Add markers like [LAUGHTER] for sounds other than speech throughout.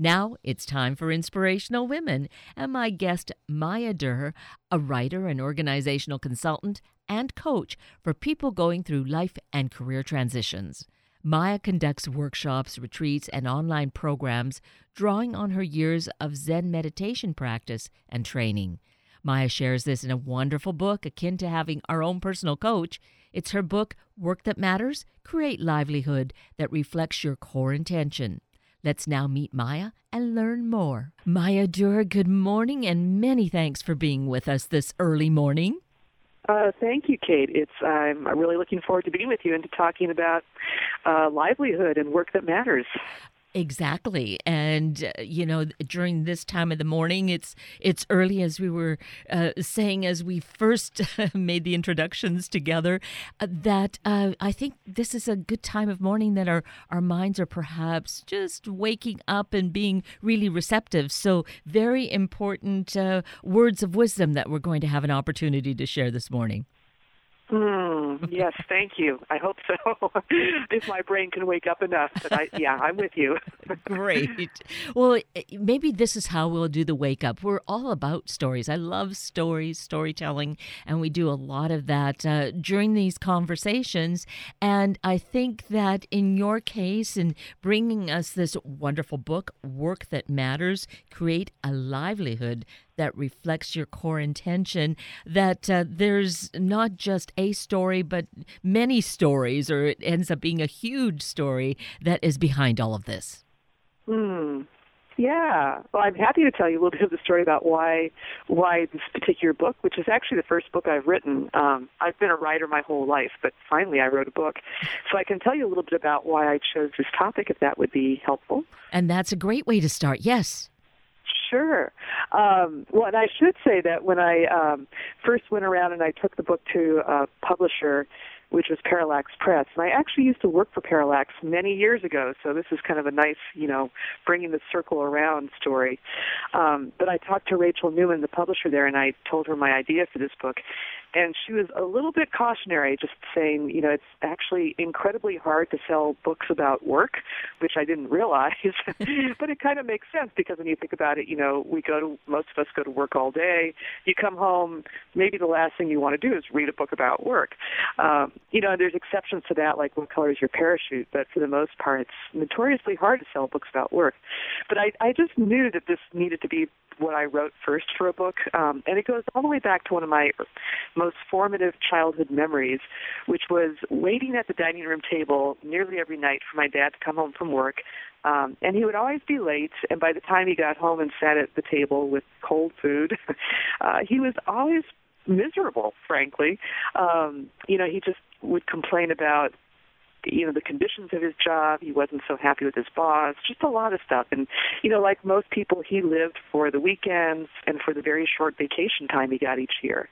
Now it's time for Inspirational Women, and my guest, Maia Duerr, a writer and organizational consultant and coach for people going through life and career transitions. Maia conducts workshops, retreats, and online programs drawing on her years of Zen meditation practice and training. Maia shares this in a wonderful book akin to having our own personal coach. It's her book, Work That Matters Create Livelihood That Reflects Your Core Intention. Let's now meet Maia and learn more. Maia Duerr, good morning and many thanks for being with us this early morning. Uh, thank you, Kate. It's I'm really looking forward to being with you and to talking about uh, livelihood and work that matters. Exactly, and uh, you know, during this time of the morning, it's it's early, as we were uh, saying as we first [LAUGHS] made the introductions together. Uh, that uh, I think this is a good time of morning that our our minds are perhaps just waking up and being really receptive. So, very important uh, words of wisdom that we're going to have an opportunity to share this morning. Mm, yes, thank you. I hope so. [LAUGHS] if my brain can wake up enough, but I, yeah, I'm with you. [LAUGHS] Great. Well, maybe this is how we'll do the wake up. We're all about stories. I love stories, storytelling, and we do a lot of that uh, during these conversations. And I think that in your case, in bringing us this wonderful book, Work That Matters, Create a Livelihood that reflects your core intention, that uh, there's not just a story, but many stories, or it ends up being a huge story that is behind all of this. Hmm. Yeah. Well, I'm happy to tell you a little bit of the story about why why this particular book, which is actually the first book I've written. Um, I've been a writer my whole life, but finally I wrote a book. So I can tell you a little bit about why I chose this topic, if that would be helpful. And that's a great way to start. Yes. Sure. Um, well, and I should say that when I um, first went around and I took the book to a publisher, which was Parallax Press, and I actually used to work for Parallax many years ago, so this is kind of a nice, you know, bringing the circle around story. Um, but I talked to Rachel Neumann, the publisher there, and I told her my idea for this book, and she was a little bit cautionary, just saying, you know, it's actually incredibly hard to sell books about work, which I didn't realize, [LAUGHS] but it kind of makes sense because when you think about it, you know, we go to most of us go to work all day. You come home, maybe the last thing you want to do is read a book about work. Um, you know, there's exceptions to that, like what color is your parachute, but for the most part, it's notoriously hard to sell books about work. But I, I just knew that this needed to be what I wrote first for a book, um, and it goes all the way back to one of my most formative childhood memories, which was waiting at the dining room table nearly every night for my dad to come home from work. Um, and he would always be late, and by the time he got home and sat at the table with cold food, [LAUGHS] uh, he was always miserable, frankly. Um, you know, he just would complain about you know the conditions of his job. He wasn't so happy with his boss. Just a lot of stuff. And you know like most people he lived for the weekends and for the very short vacation time he got each year.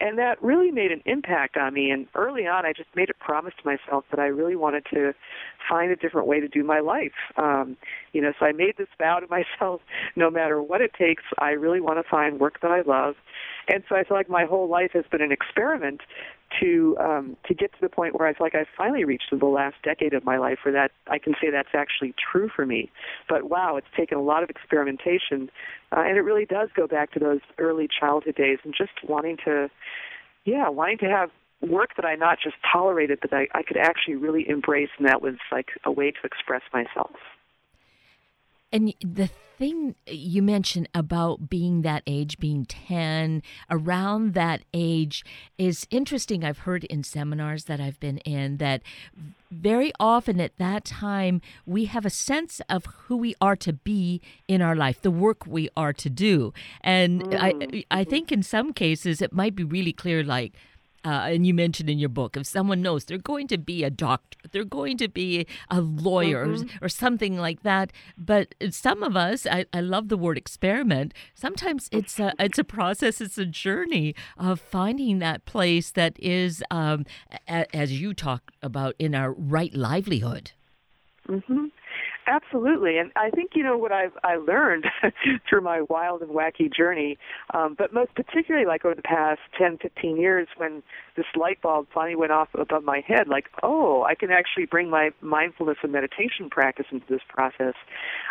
And that really made an impact on me. And early on i just made a promise to myself that i really wanted to find a different way to do my life. Um you know so i made this vow to [LAUGHS] myself no matter what it takes i really want to find work that i love. And so i feel like my whole life has been an experiment to um to get to the point where i feel like i've finally reached the last decade of my life where that i can say that's actually true for me but wow it's taken a lot of experimentation uh, and it really does go back to those early childhood days and just wanting to yeah, wanting to have work that I not just tolerated, but I, I could actually really embrace, and that was like a way to express myself. And the thing you mentioned about being that age, being 10, around that age, is interesting. I've heard in seminars that I've been in that very often at that time we have a sense of who we are to be in our life, the work we are to do. And mm. I, I think in some cases it might be really clear, like, uh, and you mentioned in your book, if someone knows they're going to be a doctor, they're going to be a lawyer mm-hmm. or, something like that. But some of us, I, I love the word experiment. Sometimes it's a, it's a process, it's a journey of finding that place that is, um, a, as you talk about, in our right livelihood. Mm-hmm. Absolutely, and I think you know what I've I learned [LAUGHS] through my wild and wacky journey, um, but most particularly like over the past 10, 15 years, when this light bulb finally went off above my head, like oh, I can actually bring my mindfulness and meditation practice into this process.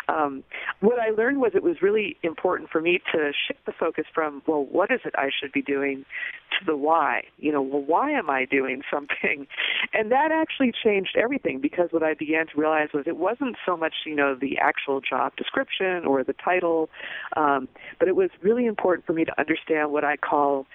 Um, what I learned was it was really important for me to shift the focus from well, what is it I should be doing, to the why. You know, well, why am I doing [LAUGHS] something? And that actually changed everything because what I began to realize was it wasn't so much you know, the actual job description or the title, um, but it was really important for me to understand what I call,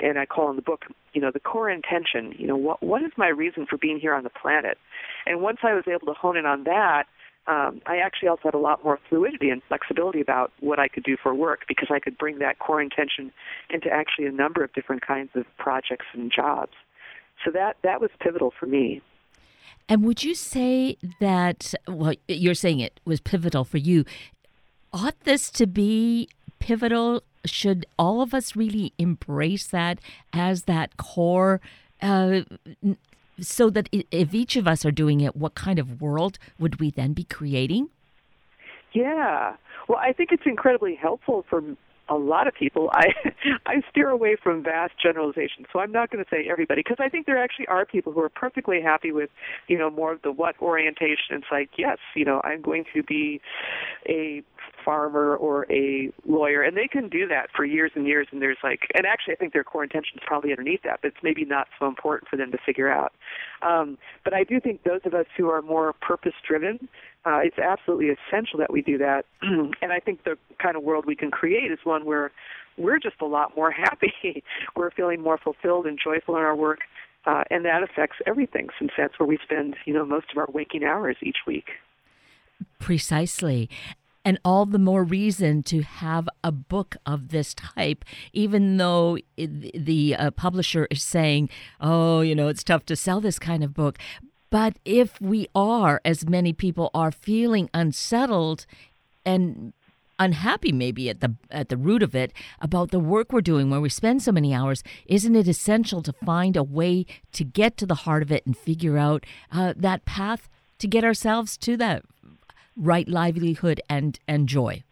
and I call in the book, you know, the core intention. You know, what what is my reason for being here on the planet? And once I was able to hone in on that, um, I actually also had a lot more fluidity and flexibility about what I could do for work because I could bring that core intention into actually a number of different kinds of projects and jobs. So that that was pivotal for me. And would you say that, well, you're saying it was pivotal for you. Ought this to be pivotal? Should all of us really embrace that as that core? Uh, so that if each of us are doing it, what kind of world would we then be creating? Yeah. Well, I think it's incredibly helpful for a lot of people, I [LAUGHS] I steer away from vast generalizations. So I'm not going to say everybody because I think there actually are people who are perfectly happy with, you know, more of the what orientation. It's like, yes, you know, I'm going to be a farmer or a lawyer, and they can do that for years and years. And there's like, and actually, I think their core intention is probably underneath that, but it's maybe not so important for them to figure out. Um, but I do think those of us who are more purpose driven uh, it's absolutely essential that we do that. [CLEARS THROAT] and I think the kind of world we can create is one where we're just a lot more [LAUGHS] happy. we're feeling more fulfilled and joyful in our work, uh, and that affects everything since that's where we spend, you know, most of our waking hours each week. Precisely. And all the more reason to have a book of this type, even though the uh, publisher is saying, oh, you know, it's tough to sell this kind of book. But if we are, as many people are, feeling unsettled and unhappy maybe at the at the root of it about the work we're doing where we spend so many hours isn't it essential to find a way to get to the heart of it and figure out uh, that path to get ourselves to that right livelihood and and joy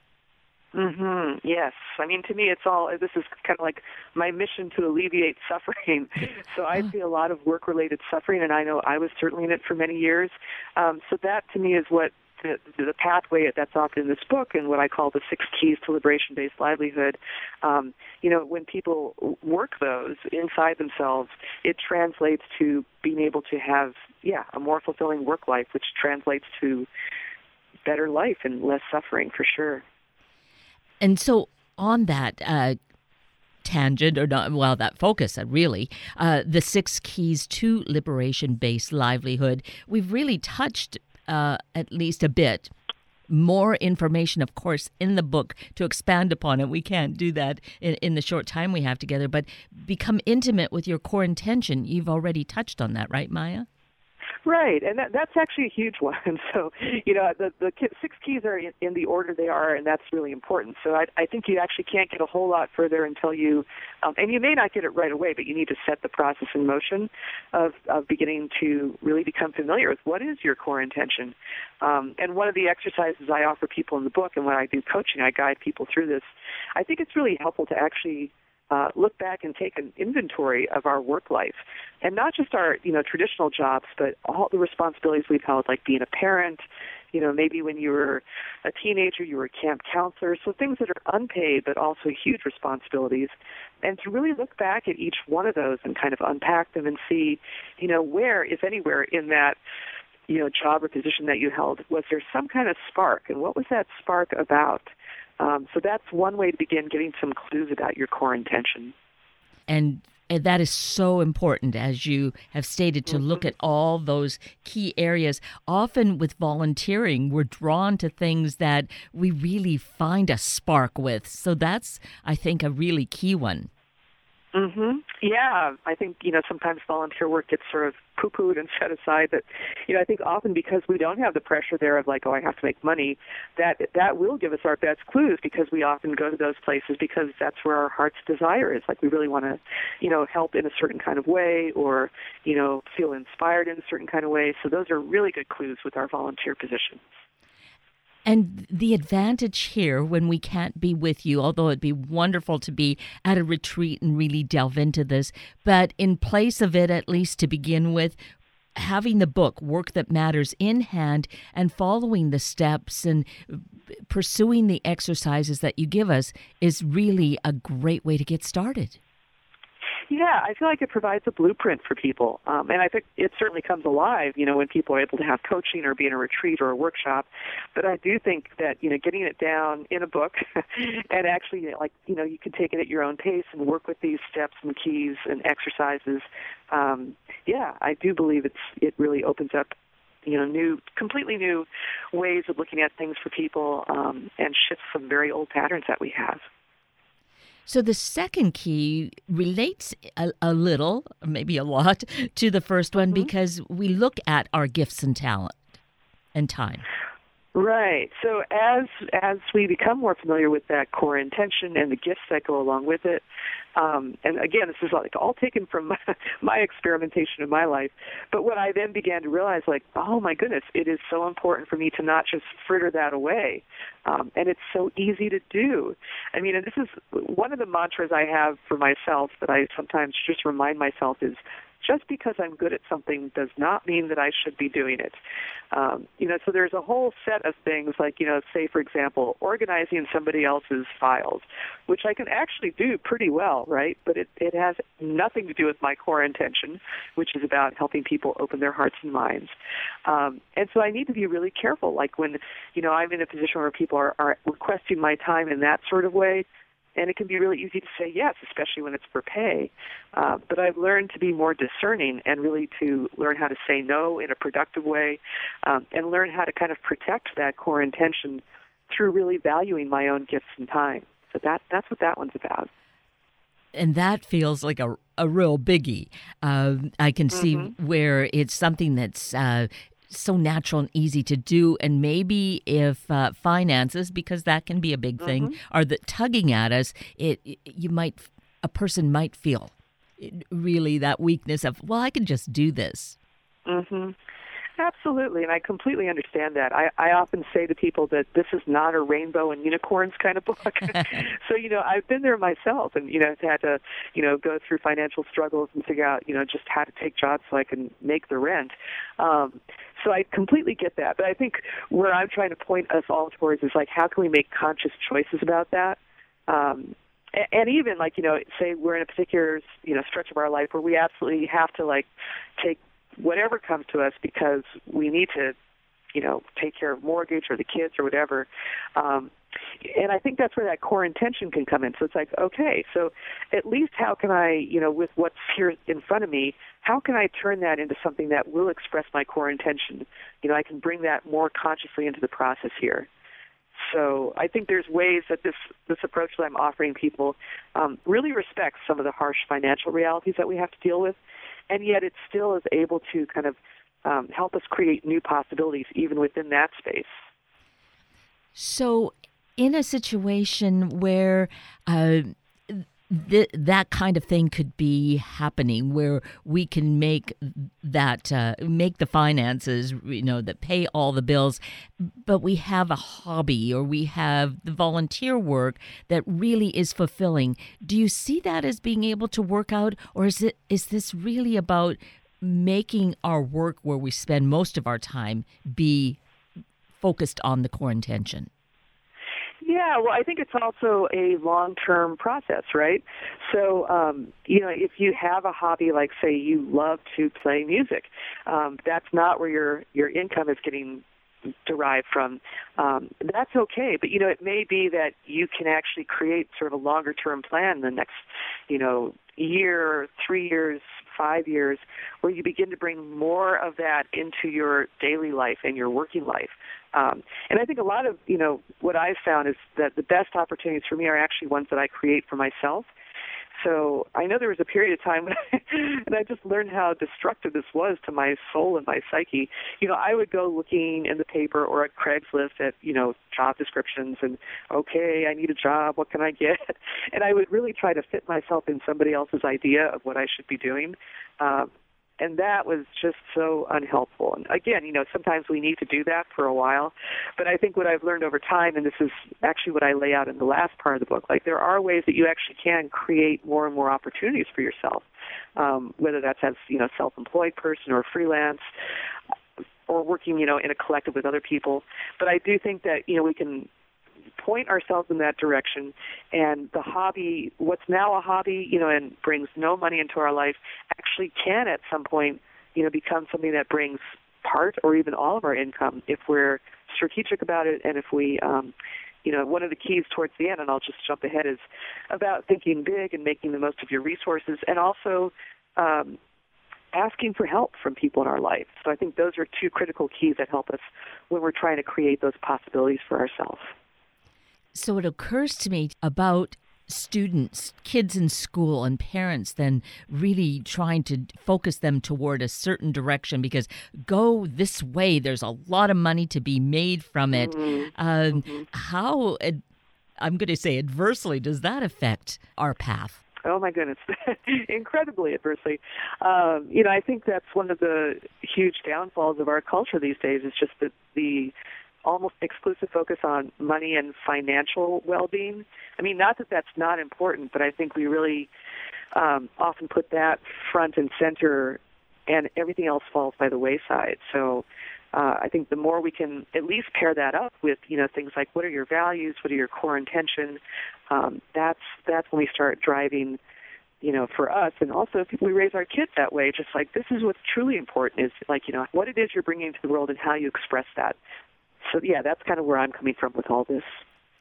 Mhm. Yes. I mean, to me, it's all. This is kind of like my mission to alleviate suffering. [LAUGHS] so I see a lot of work-related suffering, and I know I was certainly in it for many years. Um, so that, to me, is what the, the pathway that's offered in this book, and what I call the six keys to liberation-based livelihood. Um, you know, when people work those inside themselves, it translates to being able to have, yeah, a more fulfilling work life, which translates to better life and less suffering for sure. And so, on that uh, tangent, or not, well, that focus, uh, really, uh, the six keys to liberation based livelihood, we've really touched uh, at least a bit. More information, of course, in the book to expand upon it. We can't do that in, in the short time we have together, but become intimate with your core intention. You've already touched on that, right, Maia? Right, and that, that's actually a huge [LAUGHS] one. So, you know, the the six keys are in, in the order they are, and that's really important. So, I, I think you actually can't get a whole lot further until you, um, and you may not get it right away, but you need to set the process in motion of of beginning to really become familiar with what is your core intention. Um, and one of the exercises I offer people in the book, and when I do coaching, I guide people through this. I think it's really helpful to actually uh, look back and take an inventory of our work life, and not just our you know traditional jobs, but all the responsibilities we've held, like being a parent. You know, maybe when you were a teenager, you were a camp counselor. So things that are unpaid, but also huge responsibilities, and to really look back at each one of those and kind of unpack them and see, you know, where, if anywhere, in that you know job or position that you held was there some kind of spark, and what was that spark about? Um, so that's one way to begin getting some clues about your core intention. And that is so important, as you have stated, to mm-hmm. look at all those key areas. Often with volunteering, we're drawn to things that we really find a spark with. So that's, I think, a really key one. Mhm. Yeah, I think you know sometimes volunteer work gets sort of poo-pooed and [LAUGHS] set aside. But you know, I think often because we don't have the pressure there of like, oh, I have to make money, that that will give us our best clues because we often go to those places because that's where our heart's desire is. Like we really want to, you know, help in a certain kind of way or you know feel inspired in a certain kind of way. So those are really good clues with our volunteer positions. And the advantage here when we can't be with you, although it'd be wonderful to be at a retreat and really delve into this, but in place of it, at least to begin with, having the book work that matters in hand and following the steps and pursuing the exercises that you give us is really a great way to get started yeah, I feel like it provides a blueprint for people, um, and I think it certainly comes alive, you know, when people are able to have coaching or be in a retreat or a workshop. But I do think that you know, getting it down in a book, [LAUGHS] and actually, like you know, you can take it at your own pace and work with these steps and keys and exercises. Um, yeah, I do believe it's it really opens up you know new completely new ways of looking at things for people um, and shifts some very old patterns that we have so the second key relates a, a little, maybe a lot, to the first one mm-hmm. because we look at our gifts and talent and time. Right. So as as we become more familiar with that core intention and the gifts that go along with it, um, and again, this is like all taken from my, [LAUGHS] my experimentation in my life. But what I then began to realize, like, oh my goodness, it is so important for me to not just fritter that away, um, and it's so easy to do. I mean, and this is one of the mantras I have for myself that I sometimes just remind myself is just because I'm good at something does not mean that I should be doing it. Um, you know, so there's a whole set of things like, you know, say for example, organizing somebody else's files, which I can actually do pretty well, right? But it, it has nothing to do with my core intention, which is about helping people open their hearts and minds. Um, and so I need to be really careful, like when, you know, I'm in a position where people are, are requesting my time in that sort of way and it can be really easy to say yes, especially when it's for pay. Uh, but I've learned to be more discerning and really to learn how to say no in a productive way, um, and learn how to kind of protect that core intention through really valuing my own gifts and time. So that that's what that one's about. And that feels like a a real biggie. Uh, I can see mm-hmm. where it's something that's uh, so natural and easy to do. And maybe if uh, finances, because that can be a big thing, mm-hmm. are the tugging at us, it, it you might a person might feel really that weakness of well, I can just do this. Mm-hmm. Absolutely, and I completely understand that. I, I often say to people that this is not a rainbow and unicorns kind of book. [LAUGHS] so you know, I've been there myself, and you know, I've had to you know go through financial struggles and figure out you know just how to take jobs so I can make the rent. Um, so I completely get that, but I think where I'm trying to point us all towards is like how can we make conscious choices about that. Um, and even like you know say we're in a particular you know stretch of our life where we absolutely have to like take whatever comes to us because we need to, you know, take care of mortgage or the kids or whatever. Um, and I think that's where that core intention can come in. So it's like, okay, so at least how can I, you know, with what's here in front of me, how can I turn that into something that will express my core intention? You know, I can bring that more consciously into the process here. So I think there's ways that this this approach that I'm offering people um, really respects some of the harsh financial realities that we have to deal with, and yet it still is able to kind of um, help us create new possibilities even within that space. So, in a situation where uh, th- that kind of thing could be happening where we can make that uh, make the finances you know that pay all the bills. But we have a hobby or we have the volunteer work that really is fulfilling. Do you see that as being able to work out or is it is this really about making our work where we spend most of our time be focused on the core intention yeah, well, I think it's also a long-term process, right? So, um, you know, if you have a hobby like, say, you love to play music, um, that's not where your your income is getting derived from. Um, that's okay, but you know, it may be that you can actually create sort of a longer-term plan the next, you know, year, three years, five years, where you begin to bring more of that into your daily life and your working life. Um, and I think a lot of, you know, what I've found is that the best opportunities for me are actually ones that I create for myself. So I know there was a period of time [LAUGHS] when I, and I just learned how destructive this was to my soul and my psyche. You know, I would go looking in the paper or at Craigslist at, you know, job descriptions and, okay, I need a job, what can I get? [LAUGHS] And I would really try to fit myself in somebody else's idea of what I should be doing. Um, and that was just so unhelpful. And again, you know, sometimes we need to do that for a while, but I think what I've learned over time, and this is actually what I lay out in the last part of the book, like there are ways that you actually can create more and more opportunities for yourself, um, whether that's as you know self-employed person or freelance or working, you know, in a collective with other people. But I do think that, you know, we can point ourselves in that direction and the hobby what's now a hobby you know and brings no money into our life actually can at some point you know become something that brings part or even all of our income if we're strategic about it and if we um you know one of the keys towards the end and I'll just jump ahead is about thinking big and making the most of your resources and also um asking for help from people in our life. So I think those are two critical keys that help us when we're trying to create those possibilities for ourselves. So it occurs to me about students, kids in school, and parents then really trying to focus them toward a certain direction because go this way, there's a lot of money to be made from it. Mm-hmm. Um, mm-hmm. How, I'm going to say adversely, does that affect our path? Oh my goodness, [LAUGHS] incredibly adversely. Um, you know, I think that's one of the huge downfalls of our culture these days. Is just the the almost exclusive focus on money and financial well-being. I mean, not that that's not important, but I think we really um, often put that front and center, and everything else falls by the wayside. So. Uh, I think the more we can at least pair that up with, you know, things like what are your values, what are your core intentions, um, that's that's when we start driving you know, for us, and also if we raise our kids that way, just like this is what's truly important is like, you know, what it is you're bringing to the world and how you express that. So, yeah, that's kind of where I'm coming from with all this.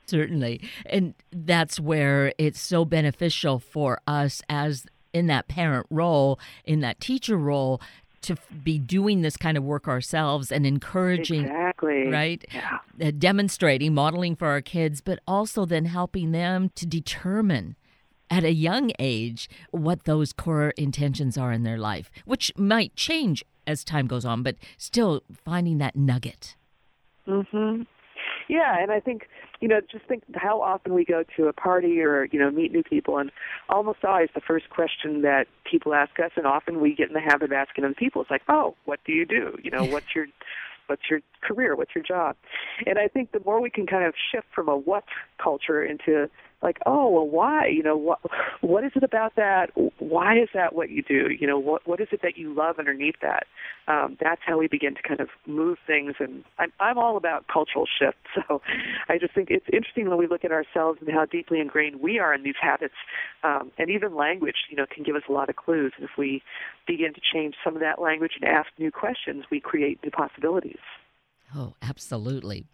Certainly. And that's where it's so beneficial for us as in that parent role, in that teacher role, to be doing this kind of work ourselves and encouraging exactly right yeah. uh, demonstrating modeling for our kids but also then helping them to determine at a young age what those core intentions are in their life which might change as time goes on but still finding that nugget mhm yeah, and I think you know, just think how often we go to a party or you know meet new people, and almost always the first question that people ask us, and often we get in the habit of asking other people, is like, "Oh, what do you do? You know, what's your what's your career? What's your job?" And I think the more we can kind of shift from a what culture into like, oh, well, why? You know, what what is it about that? Why is that what you do? You know, what what is it that you love underneath that? Um, that's how we begin to kind of move things. And I'm I'm all about cultural shift. [LAUGHS] So I just think it's interesting when we look at ourselves and how deeply ingrained we are in these habits. Um, and even language, you know, can give us a lot of clues. And if we begin to change some of that language and ask new questions, we create new possibilities. Oh, absolutely.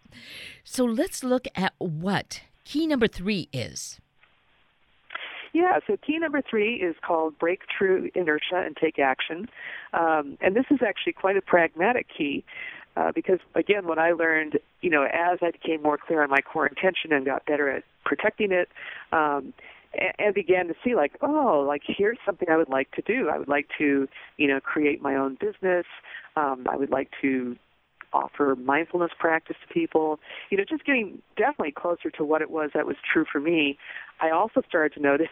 So let's look at what key number three is? Yeah, so key number three is called breakthrough inertia and take action. Um, and this is actually quite a pragmatic key uh, because, again, what I learned, you know, as I became more clear on my core intention and got better at protecting it, um, and, and began to see like, oh, like here's something I would like to do. I would like to, you know, create my own business. Um, I would like to offer mindfulness practice to people. You know, just getting definitely closer to what it was that was true for me. I also started to [LAUGHS] notice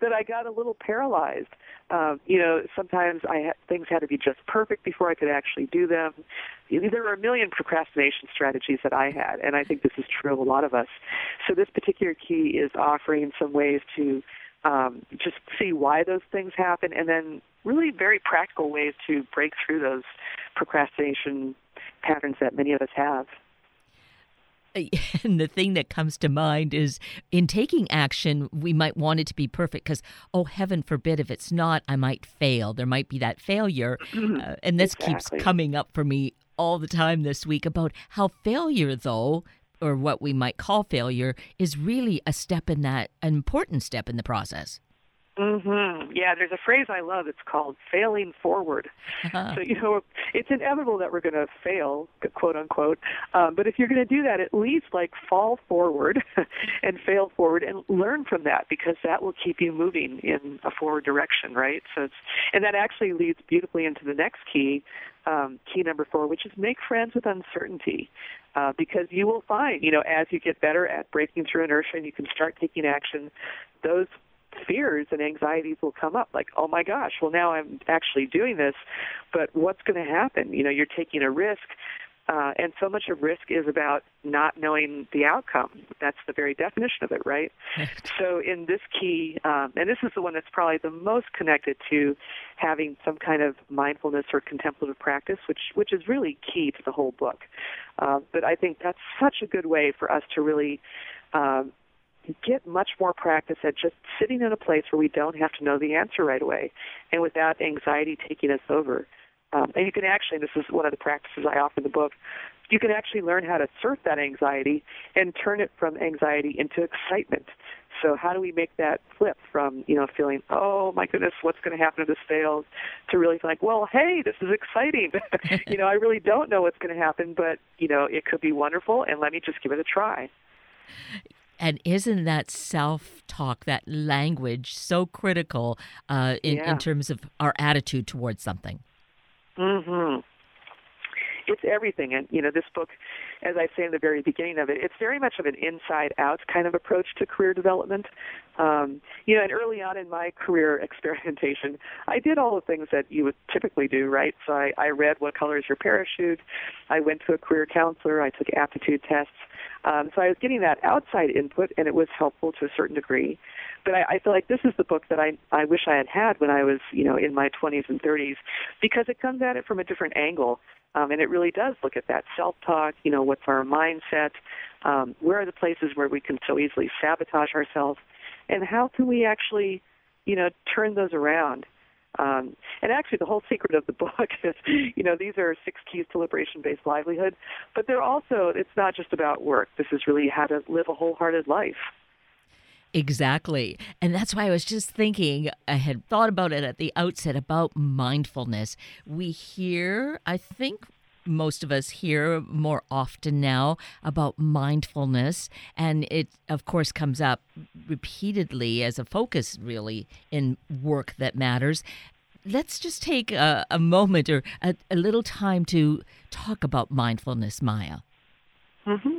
that I got a little paralyzed. Um, you know, sometimes I had, things had to be just perfect before I could actually do them. There were a million procrastination strategies that I had, and I think this is true of a lot of us. So this particular key is offering some ways to um, just see why those things happen, and then really very practical ways to break through those procrastination patterns that many of us have. [LAUGHS] And the thing that comes to mind is in taking action, we might want it to be perfect because, oh, heaven forbid, if it's not, I might fail. There might be that failure. [CLEARS THROAT] Uh, and this exactly. keeps coming up for me all the time this week about how failure, though, or what we might call failure, is really a step in that, an important step in the process. Mhm. Yeah, there's a phrase I love. It's called failing forward. Uh-huh. So you know, it's inevitable that we're going to fail, quote unquote. Um, but if you're going to do that, at least like fall forward [LAUGHS] and fail forward and learn from that because that will keep you moving in a forward direction, right? So it's and that actually leads beautifully into the next key, um, key number four, which is make friends with uncertainty. Uh, because you will find, you know, as you get better at breaking through inertia and you can start taking action, those fears and anxieties will come up like oh my gosh well now i'm actually doing this but what's going to happen you know you're taking a risk uh, and so much of risk is about not knowing the outcome. That's the very definition of it, right? so in this key, um, and this is the one that's probably the most connected to having some kind of mindfulness or contemplative practice, which which is really key to the whole book. Uh, but I think that's such a good way for us to really. Um, get much more practice at just sitting in a place where we don't have to know the answer right away and without anxiety taking us over. Um, and you can actually, this is one of the practices I offer in the book, you can actually learn how to surf that anxiety and turn it from anxiety into excitement. So how do we make that flip from, you know, feeling, oh my goodness, what's going to happen if this fails, to really like, well, hey, this is exciting. [LAUGHS] you know, I really don't know what's going to happen, but, you know, it could be wonderful, and let me just give it a try. And isn't that self talk, that language, so critical uh, in, yeah. in terms of our attitude towards something? Mm-hmm. It's everything, and you know this book, as I say in the very beginning of it, it's very much of an inside-out kind of approach to career development. Um, you know, and early on in my career [LAUGHS] experimentation, I did all the things that you would typically do, right? So I, I read What Color Is Your Parachute? I went to a career counselor. I took aptitude tests. Um, so I was getting that outside input, and it was helpful to a certain degree. But I, I feel like this is the book that I I wish I had had when I was you know in my 20s and 30s, because it comes at it from a different angle, um, and it really does look at that self-talk. You know, what's our mindset? Um, where are the places where we can so easily sabotage ourselves, and how can we actually, you know, turn those around? Um, and actually, the whole secret of the book [LAUGHS] is, you know, these are six keys to liberation-based livelihood, but they're also, it's not just about work. This is really how to live a wholehearted life. Exactly. And that's why I was just thinking, I had thought about it at the outset about mindfulness. We hear, I think most of us hear more often now about mindfulness, and it, of course, comes up repeatedly as a focus, really, in work that matters. Let's just take a, a moment or a, a, little time to talk about mindfulness, Maia. Mm-hmm.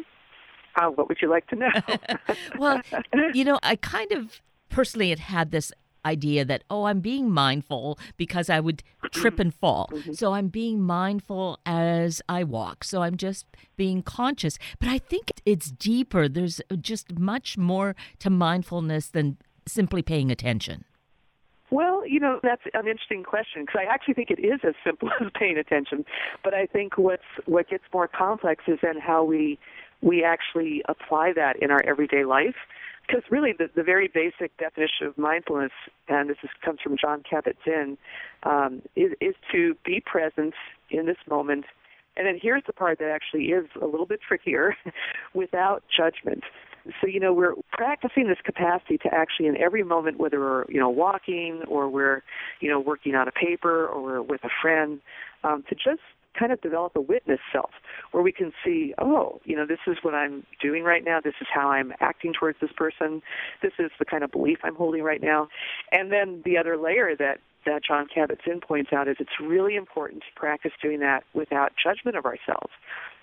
Uh, what would you like to know? [LAUGHS] well, [LAUGHS] you know, I kind of personally had had this idea that oh i'm being mindful because i would trip and fall mm-hmm. so i'm being mindful as i walk so i'm just being conscious but i think it's deeper there's just much more to mindfulness than simply paying attention well, you know, that's an interesting question because I actually think it is as simple [LAUGHS] as paying attention. But I think what's what gets more complex is then how we we actually apply that in our everyday life. Because really, the, the very basic definition of mindfulness, and this is, comes from Jon Kabat-Zinn, um, is, is to be present in this moment. And then here's the part that actually is a little bit trickier [LAUGHS] without judgment. So, you know, we're practicing this capacity to actually in every moment, whether we're, you know, walking or we're, you know, working on a paper or we're with a friend, um, to just kind of develop a witness self where we can see, oh, you know, this is what I'm doing right now. This is how I'm acting towards this person. This is the kind of belief I'm holding right now. And then the other layer that that Jon Kabat-Zinn points out is it's really important to practice doing that without judgment of ourselves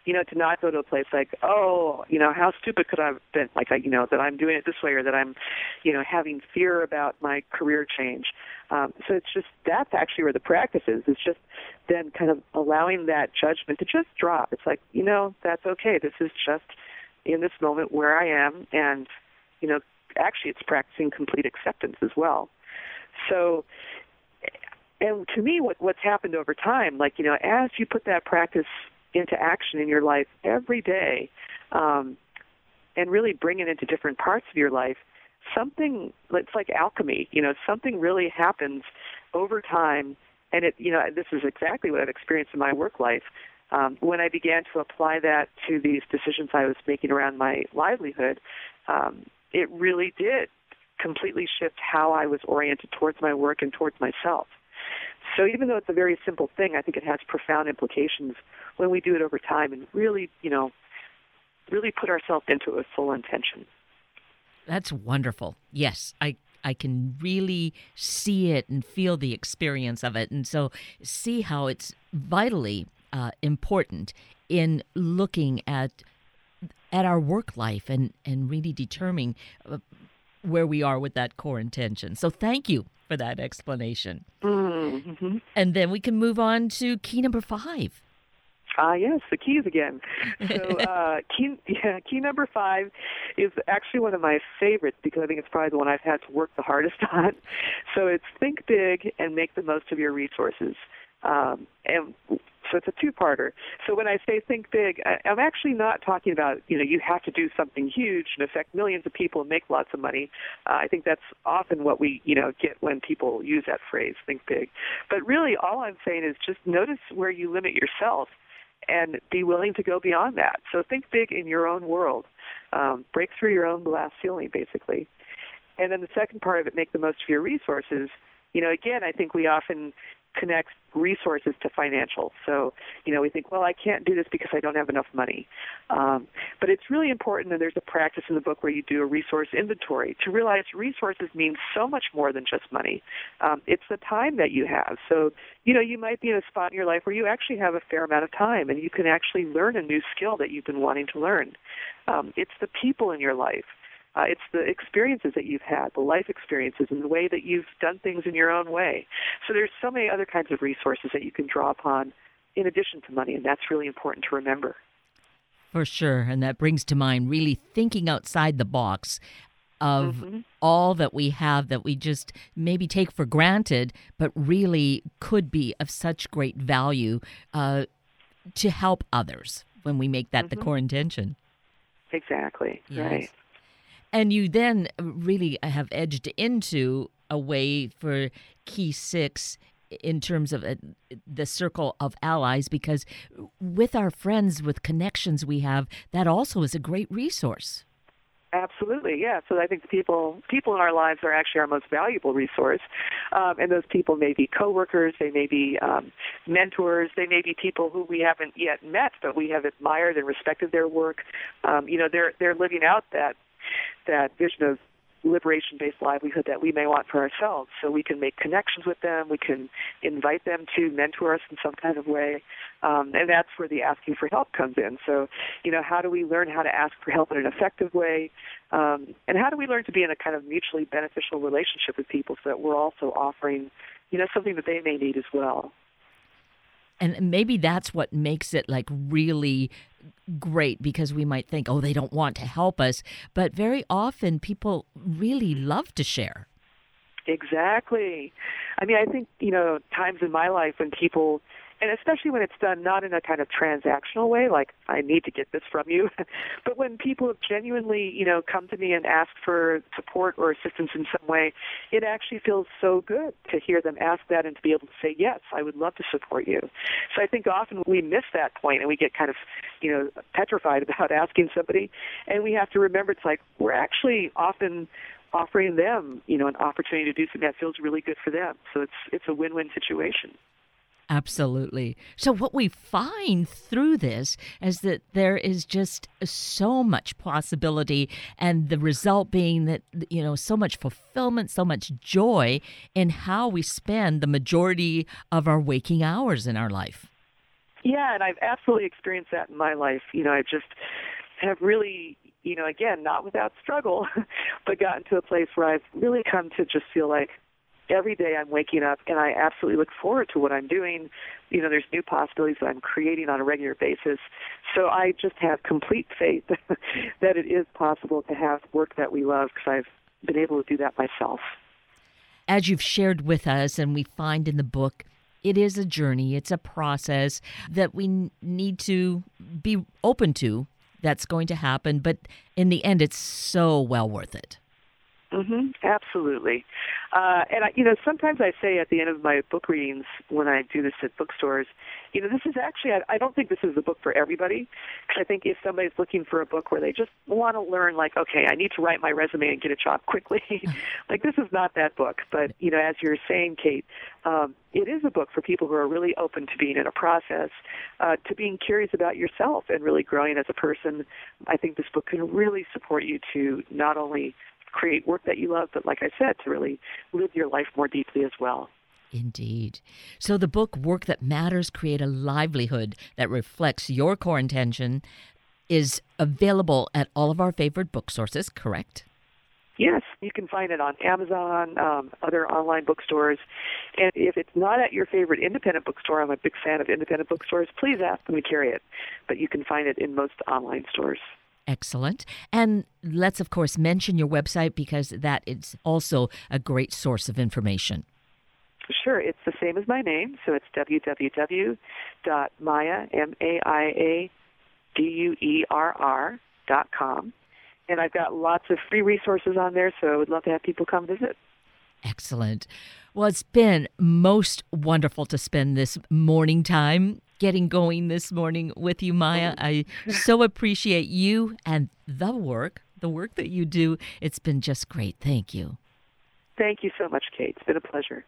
you know, to not go to a place like, oh, you know, how stupid could I have been? Like, you know, that I'm doing it this way or that I'm, you know, having fear about my career change. Um, so it's just that's actually where the practice is. It's just then kind of allowing that judgment to just drop. It's like, you know, that's okay. This is just in this moment where I am, and you know, actually, it's practicing complete acceptance as well. So and to me what what's happened over time like you know as you put that practice into action in your life every day um, and really bring it into different parts of your life, something it's like alchemy. You know, something really happens over time, and it you know this is exactly what I've experienced in my work life. Um, when I began to apply that to these decisions I was making around my livelihood, um, it really did completely shift how I was oriented towards my work and towards myself. So even though it's a very simple thing, I think it has profound implications when we do it over time and really, you know, really put ourselves into a full intention. That's wonderful. Yes, I I can really see it and feel the experience of it, and so see how it's vitally uh, important in looking at at our work life and and really determining uh, where we are with that core intention. So thank you for that explanation. Mm-hmm. And then we can move on to key number five. Ah, yes, the keys again. So, [LAUGHS] uh, key, yeah, key number five is actually one of my favorites because I think it's probably the one I've had to work the hardest [LAUGHS] on. So it's think big and make the most of your resources. Um, and so it's a two-parter. So when I say think big, I, I'm actually not talking about you know you have to do something huge and affect millions of people and make lots of money. Uh, I think that's often what we you know get when people use that phrase, think big. But really, all I'm saying is just notice where you limit yourself and be willing to go beyond that. So think big in your own world. Um, break through your own glass ceiling, basically. And then the second part of it, make the most of your resources. You know, again, I think we often connect resources to financial. So, you know, we think, well, I can't do this because I don't have enough money. Um, but it's really important, and there's a practice in the book where you do a resource inventory to realize resources mean so much more than just money. Um, it's the time that you have. So, you know, you might be in a spot in your life where you actually have a fair amount of time and you can actually learn a new skill that you've been wanting to learn. Um, it's the people in your life. Uh, it's the experiences that you've had, the life experiences, and the way that you've done things in your own way. So there's so many other kinds of resources that you can draw upon in addition to money, and that's really important to remember. For sure. And that brings to mind really thinking outside the box of mm-hmm. all that we have that we just maybe take for granted, but really could be of such great value uh, to help others when we make that mm-hmm. the core intention. Exactly. Yes. Right. And you then really have edged into a way for Key Six in terms of uh, the circle of allies because with our friends with connections we have that also is a great resource. Absolutely yeah. So i think people people in our lives are actually our most valuable resource. Um, and those people may be coworkers they may be um, mentors they may be people who we haven't yet met but we have admired and respected their work. Um, you know they're they're living out that that vision of liberation based livelihood that we may want for ourselves. So we can make connections with them, we can invite them to mentor us in some kind of way. Um, and that's where the asking for help comes in. So, you know, how do we learn how to ask for help in an effective way? Um, and how do we learn to be in a kind of mutually beneficial relationship with people so that we're also offering, you know, something that they may need as well? And maybe that's what makes it like really great because we might think, oh, they don't want to help us. But very often people really love to share. Exactly. I mean, I think, you know, times in my life when people and especially when it's done not in a kind of transactional way, like I need to get this from you, [LAUGHS] but when people genuinely, you know, come to me and ask for support or assistance in some way, it actually feels so good to hear them ask that and to be able to say, yes, I would love to support you. So I think often we miss that point and we get kind of, you know, petrified [LAUGHS] about asking somebody, and we have to remember it's like we're actually often offering them, you know, an opportunity to do something that feels really good for them. So it's it's a win-win situation. Absolutely. So, what we find through this is that there is just so much possibility, and the result being that, you know, so much fulfillment, so much joy in how we spend the majority of our waking hours in our life. Yeah, and I've absolutely experienced that in my life. You know, I just have really, you know, again, not without struggle, [LAUGHS] but gotten to a place where I've really come to just feel like every day I'm waking up and I absolutely look forward to what I'm doing. You know, there's new possibilities that I'm creating on a regular basis. So I just have complete faith [LAUGHS] that it is possible to have work that we love because I've been able to do that myself. As you've shared with us, and we find in the book, it is a journey, it's a process that we need to be open to that's going to happen. But in the end, it's so well worth it. Mm-hmm, absolutely. Uh, and I, you know, sometimes I say at the end of my book readings when I do this at bookstores, you know, this is actually I, I don't think this is the book for everybody. Because I think if somebody's looking for a book where they just want to learn, like, okay, I need to write my resume and get a job [LAUGHS] quickly, [LAUGHS] like this is not that book. But you know, as you're saying, Kate, um, it is a book for people who are really open to being in a process, uh, to being curious about yourself and really growing as a person. I think this book can really support you to not only create work that you love, but like I said, to really live your life more deeply as well. Indeed. So the book Work That Matters Create a Livelihood That Reflects Your Core Intention is available at all of our favorite book sources, correct? Yes, you can find it on Amazon, um, other online bookstores. And if it's not at your favorite independent bookstore, I'm a big fan of independent bookstores, please ask them to carry it. But you can find it in most online stores. Excellent. And let's, of course, mention your website because that is also a great source of information. Sure, it's the same as my name, so it's www.maia, M-A-I-A-D-U-E-R-R dot com. And I've got lots of free resources on there, so I would love to have people come visit. Excellent. Well, it's been most wonderful to spend this morning time getting going this morning with you, Maia. Oh. I so appreciate you and the work, the work that you do. It's been just great. Thank you. Thank you so much, Kate. It's been a pleasure.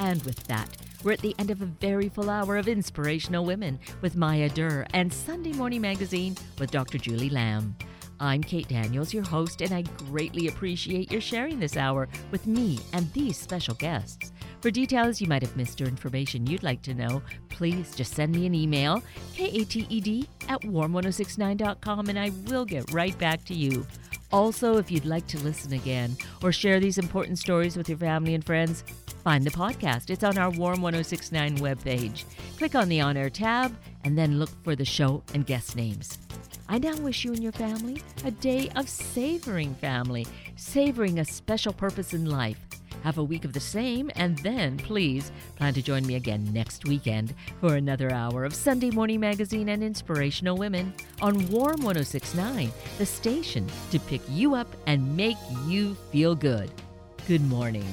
And with that, we're at the end of a very full hour of Inspirational Women with Maia Duerr and Sunday Morning Magazine with Dr. Julie Lamb. I'm Kate Daniels, your host, and I greatly appreciate your sharing this hour with me and these special guests. For details you might have missed or information you'd like to know, please just send me an email, kated at warm1069.com, and I will get right back to you. Also, if you'd like to listen again or share these important stories with your family and friends, find the podcast. It's on our Warm 1069 webpage. Click on the On Air tab and then look for the show and guest names. I now wish you and your family a day of savoring family, savoring a special purpose in life. Have a week of the same, and then please plan to join me again next weekend for another hour of Sunday Morning Magazine and Inspirational Women on Warm 1069, the station to pick you up and make you feel good. Good morning.